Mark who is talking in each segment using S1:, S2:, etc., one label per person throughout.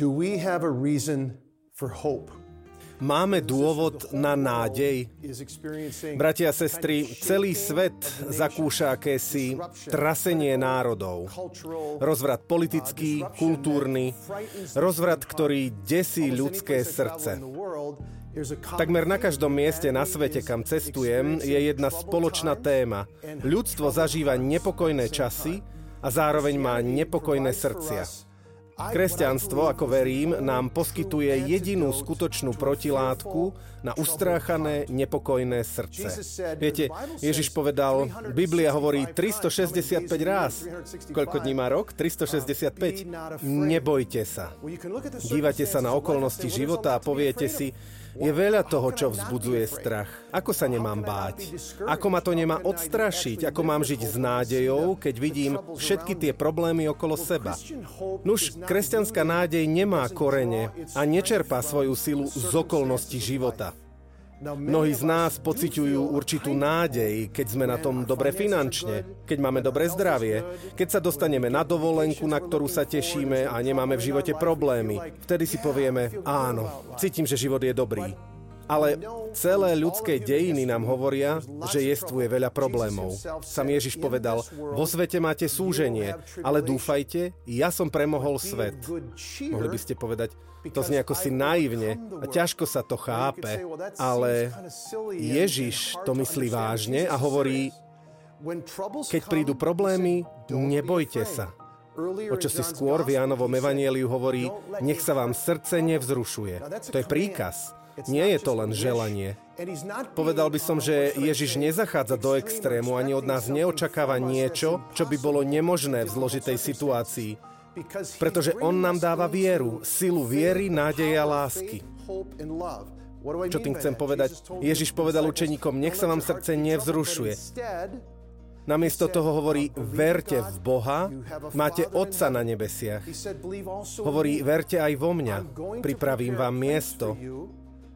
S1: Do we have a reason for hope?
S2: Máme dôvod na nádej? Bratia a sestry, celý svet zakúša akési trasenie národov. Rozvrat politický, kultúrny, rozvrat, ktorý desí ľudské srdce. Takmer na každom mieste na svete, kam cestujem, je jedna spoločná téma. Ľudstvo zažíva nepokojné časy a zároveň má nepokojné srdcia. Kresťanstvo, ako verím, nám poskytuje jedinú skutočnú protilátku na ustráchané, nepokojné srdce. Viete, Ježiš povedal, Biblia hovorí 365 ráz. Koľko dní má rok? 365. Nebojte sa. Dívate sa na okolnosti života a poviete si, je veľa toho, čo vzbudzuje strach. Ako sa nemám báť? Ako ma to nemá odstrašiť? Ako mám žiť s nádejou, keď vidím všetky tie problémy okolo seba? Nuž, kresťanská nádej nemá korene a nečerpá svoju silu z okolností života. Mnohí z nás pociťujú určitú nádej, keď sme na tom dobre finančne, keď máme dobré zdravie, keď sa dostaneme na dovolenku, na ktorú sa tešíme a nemáme v živote problémy. Vtedy si povieme, áno, cítim, že život je dobrý. Ale celé ľudské dejiny nám hovoria, že jestvuje veľa problémov. Sam Ježiš povedal, vo svete máte súženie, ale dúfajte, ja som premohol svet. Mohli by ste povedať, to znie ako si naivne a ťažko sa to chápe, ale Ježiš to myslí vážne a hovorí, keď prídu problémy, nebojte sa. O čo si skôr v Jánovom evanieliu hovorí, nech sa vám srdce nevzrušuje. To je príkaz. Nie je to len želanie. Povedal by som, že Ježiš nezachádza do extrému ani od nás neočakáva niečo, čo by bolo nemožné v zložitej situácii. Pretože On nám dáva vieru, silu viery, nádeje a lásky. Čo tým chcem povedať? Ježiš povedal učeníkom, nech sa vám srdce nevzrušuje. Namiesto toho hovorí, verte v Boha, máte Otca na nebesiach. Hovorí, verte aj vo mňa, pripravím vám miesto.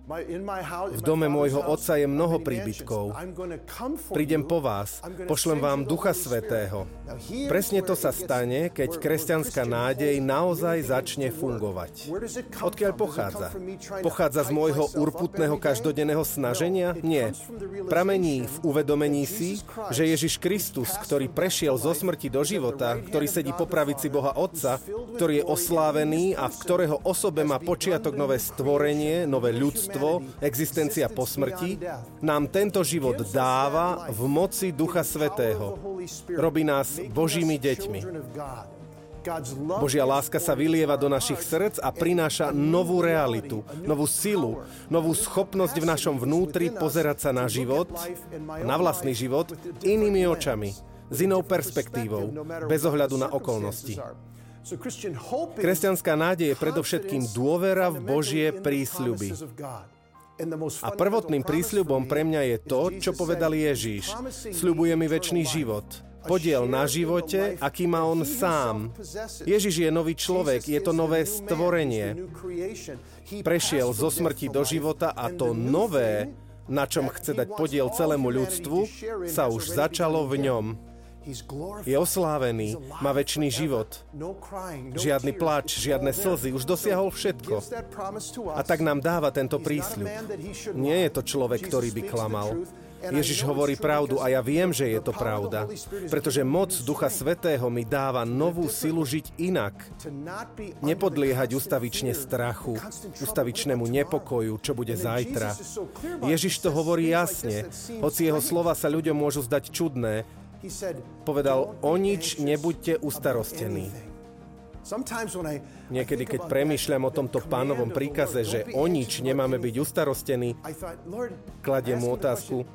S2: V dome môjho otca je mnoho príbytkov. Prídem po vás, pošlem vám Ducha Svetého. Presne to sa stane, keď kresťanská nádej naozaj začne fungovať. Odkiaľ pochádza? Pochádza z môjho urputného každodenného snaženia? Nie. Pramení v uvedomení si, že Ježiš Kristus, ktorý prešiel zo smrti do života, ktorý sedí po pravici Boha Otca, ktorý je oslávený a v ktorého osobe má počiatok nové stvorenie, nové ľudstvo, víťazstvo, existencia po smrti, nám tento život dáva v moci Ducha Svetého. Robí nás Božími deťmi. Božia láska sa vylieva do našich srdc a prináša novú realitu, novú silu, novú schopnosť v našom vnútri pozerať sa na život, na vlastný život, inými očami, s inou perspektívou, bez ohľadu na okolnosti. Kresťanská nádej je predovšetkým dôvera v Božie prísľuby. A prvotným prísľubom pre mňa je to, čo povedal Ježíš. Sľubuje mi väčší život. Podiel na živote, aký má on sám. Ježiš je nový človek, je to nové stvorenie. Prešiel zo smrti do života a to nové, na čom chce dať podiel celému ľudstvu, sa už začalo v ňom. Je oslávený, má väčší život. Žiadny plač, žiadne slzy, už dosiahol všetko. A tak nám dáva tento prísľub. Nie je to človek, ktorý by klamal. Ježiš hovorí pravdu a ja viem, že je to pravda, pretože moc Ducha Svetého mi dáva novú silu žiť inak. Nepodliehať ustavične strachu, ustavičnému nepokoju, čo bude zajtra. Ježiš to hovorí jasne, hoci jeho slova sa ľuďom môžu zdať čudné, Povedal, o nič nebuďte ustarostení. Niekedy, keď premýšľam o tomto pánovom príkaze, že o nič nemáme byť ustarostení, kladiem mu otázku,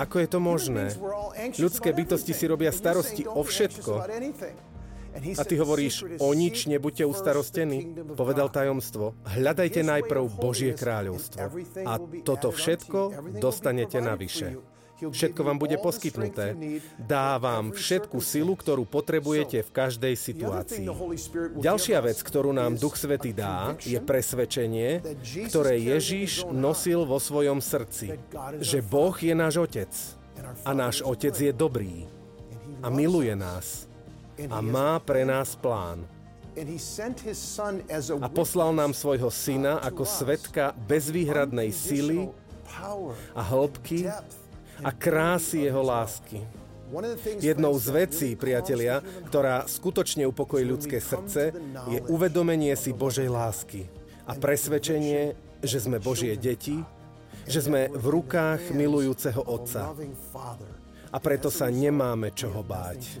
S2: ako je to možné? Ľudské bytosti si robia starosti o všetko. A ty hovoríš, o nič nebuďte ustarostení. Povedal tajomstvo, hľadajte najprv Božie kráľovstvo. A toto všetko dostanete navyše. Všetko vám bude poskytnuté. Dá vám všetku silu, ktorú potrebujete v každej situácii. Ďalšia vec, ktorú nám Duch Svety dá, je presvedčenie, ktoré Ježíš nosil vo svojom srdci. Že Boh je náš Otec. A náš Otec je dobrý. A miluje nás. A má pre nás plán. A poslal nám svojho syna ako svetka bezvýhradnej sily a hĺbky a krásy jeho lásky. Jednou z vecí, priatelia, ktorá skutočne upokojí ľudské srdce, je uvedomenie si Božej lásky a presvedčenie, že sme Božie deti, že sme v rukách milujúceho Otca. A preto sa nemáme čoho báť.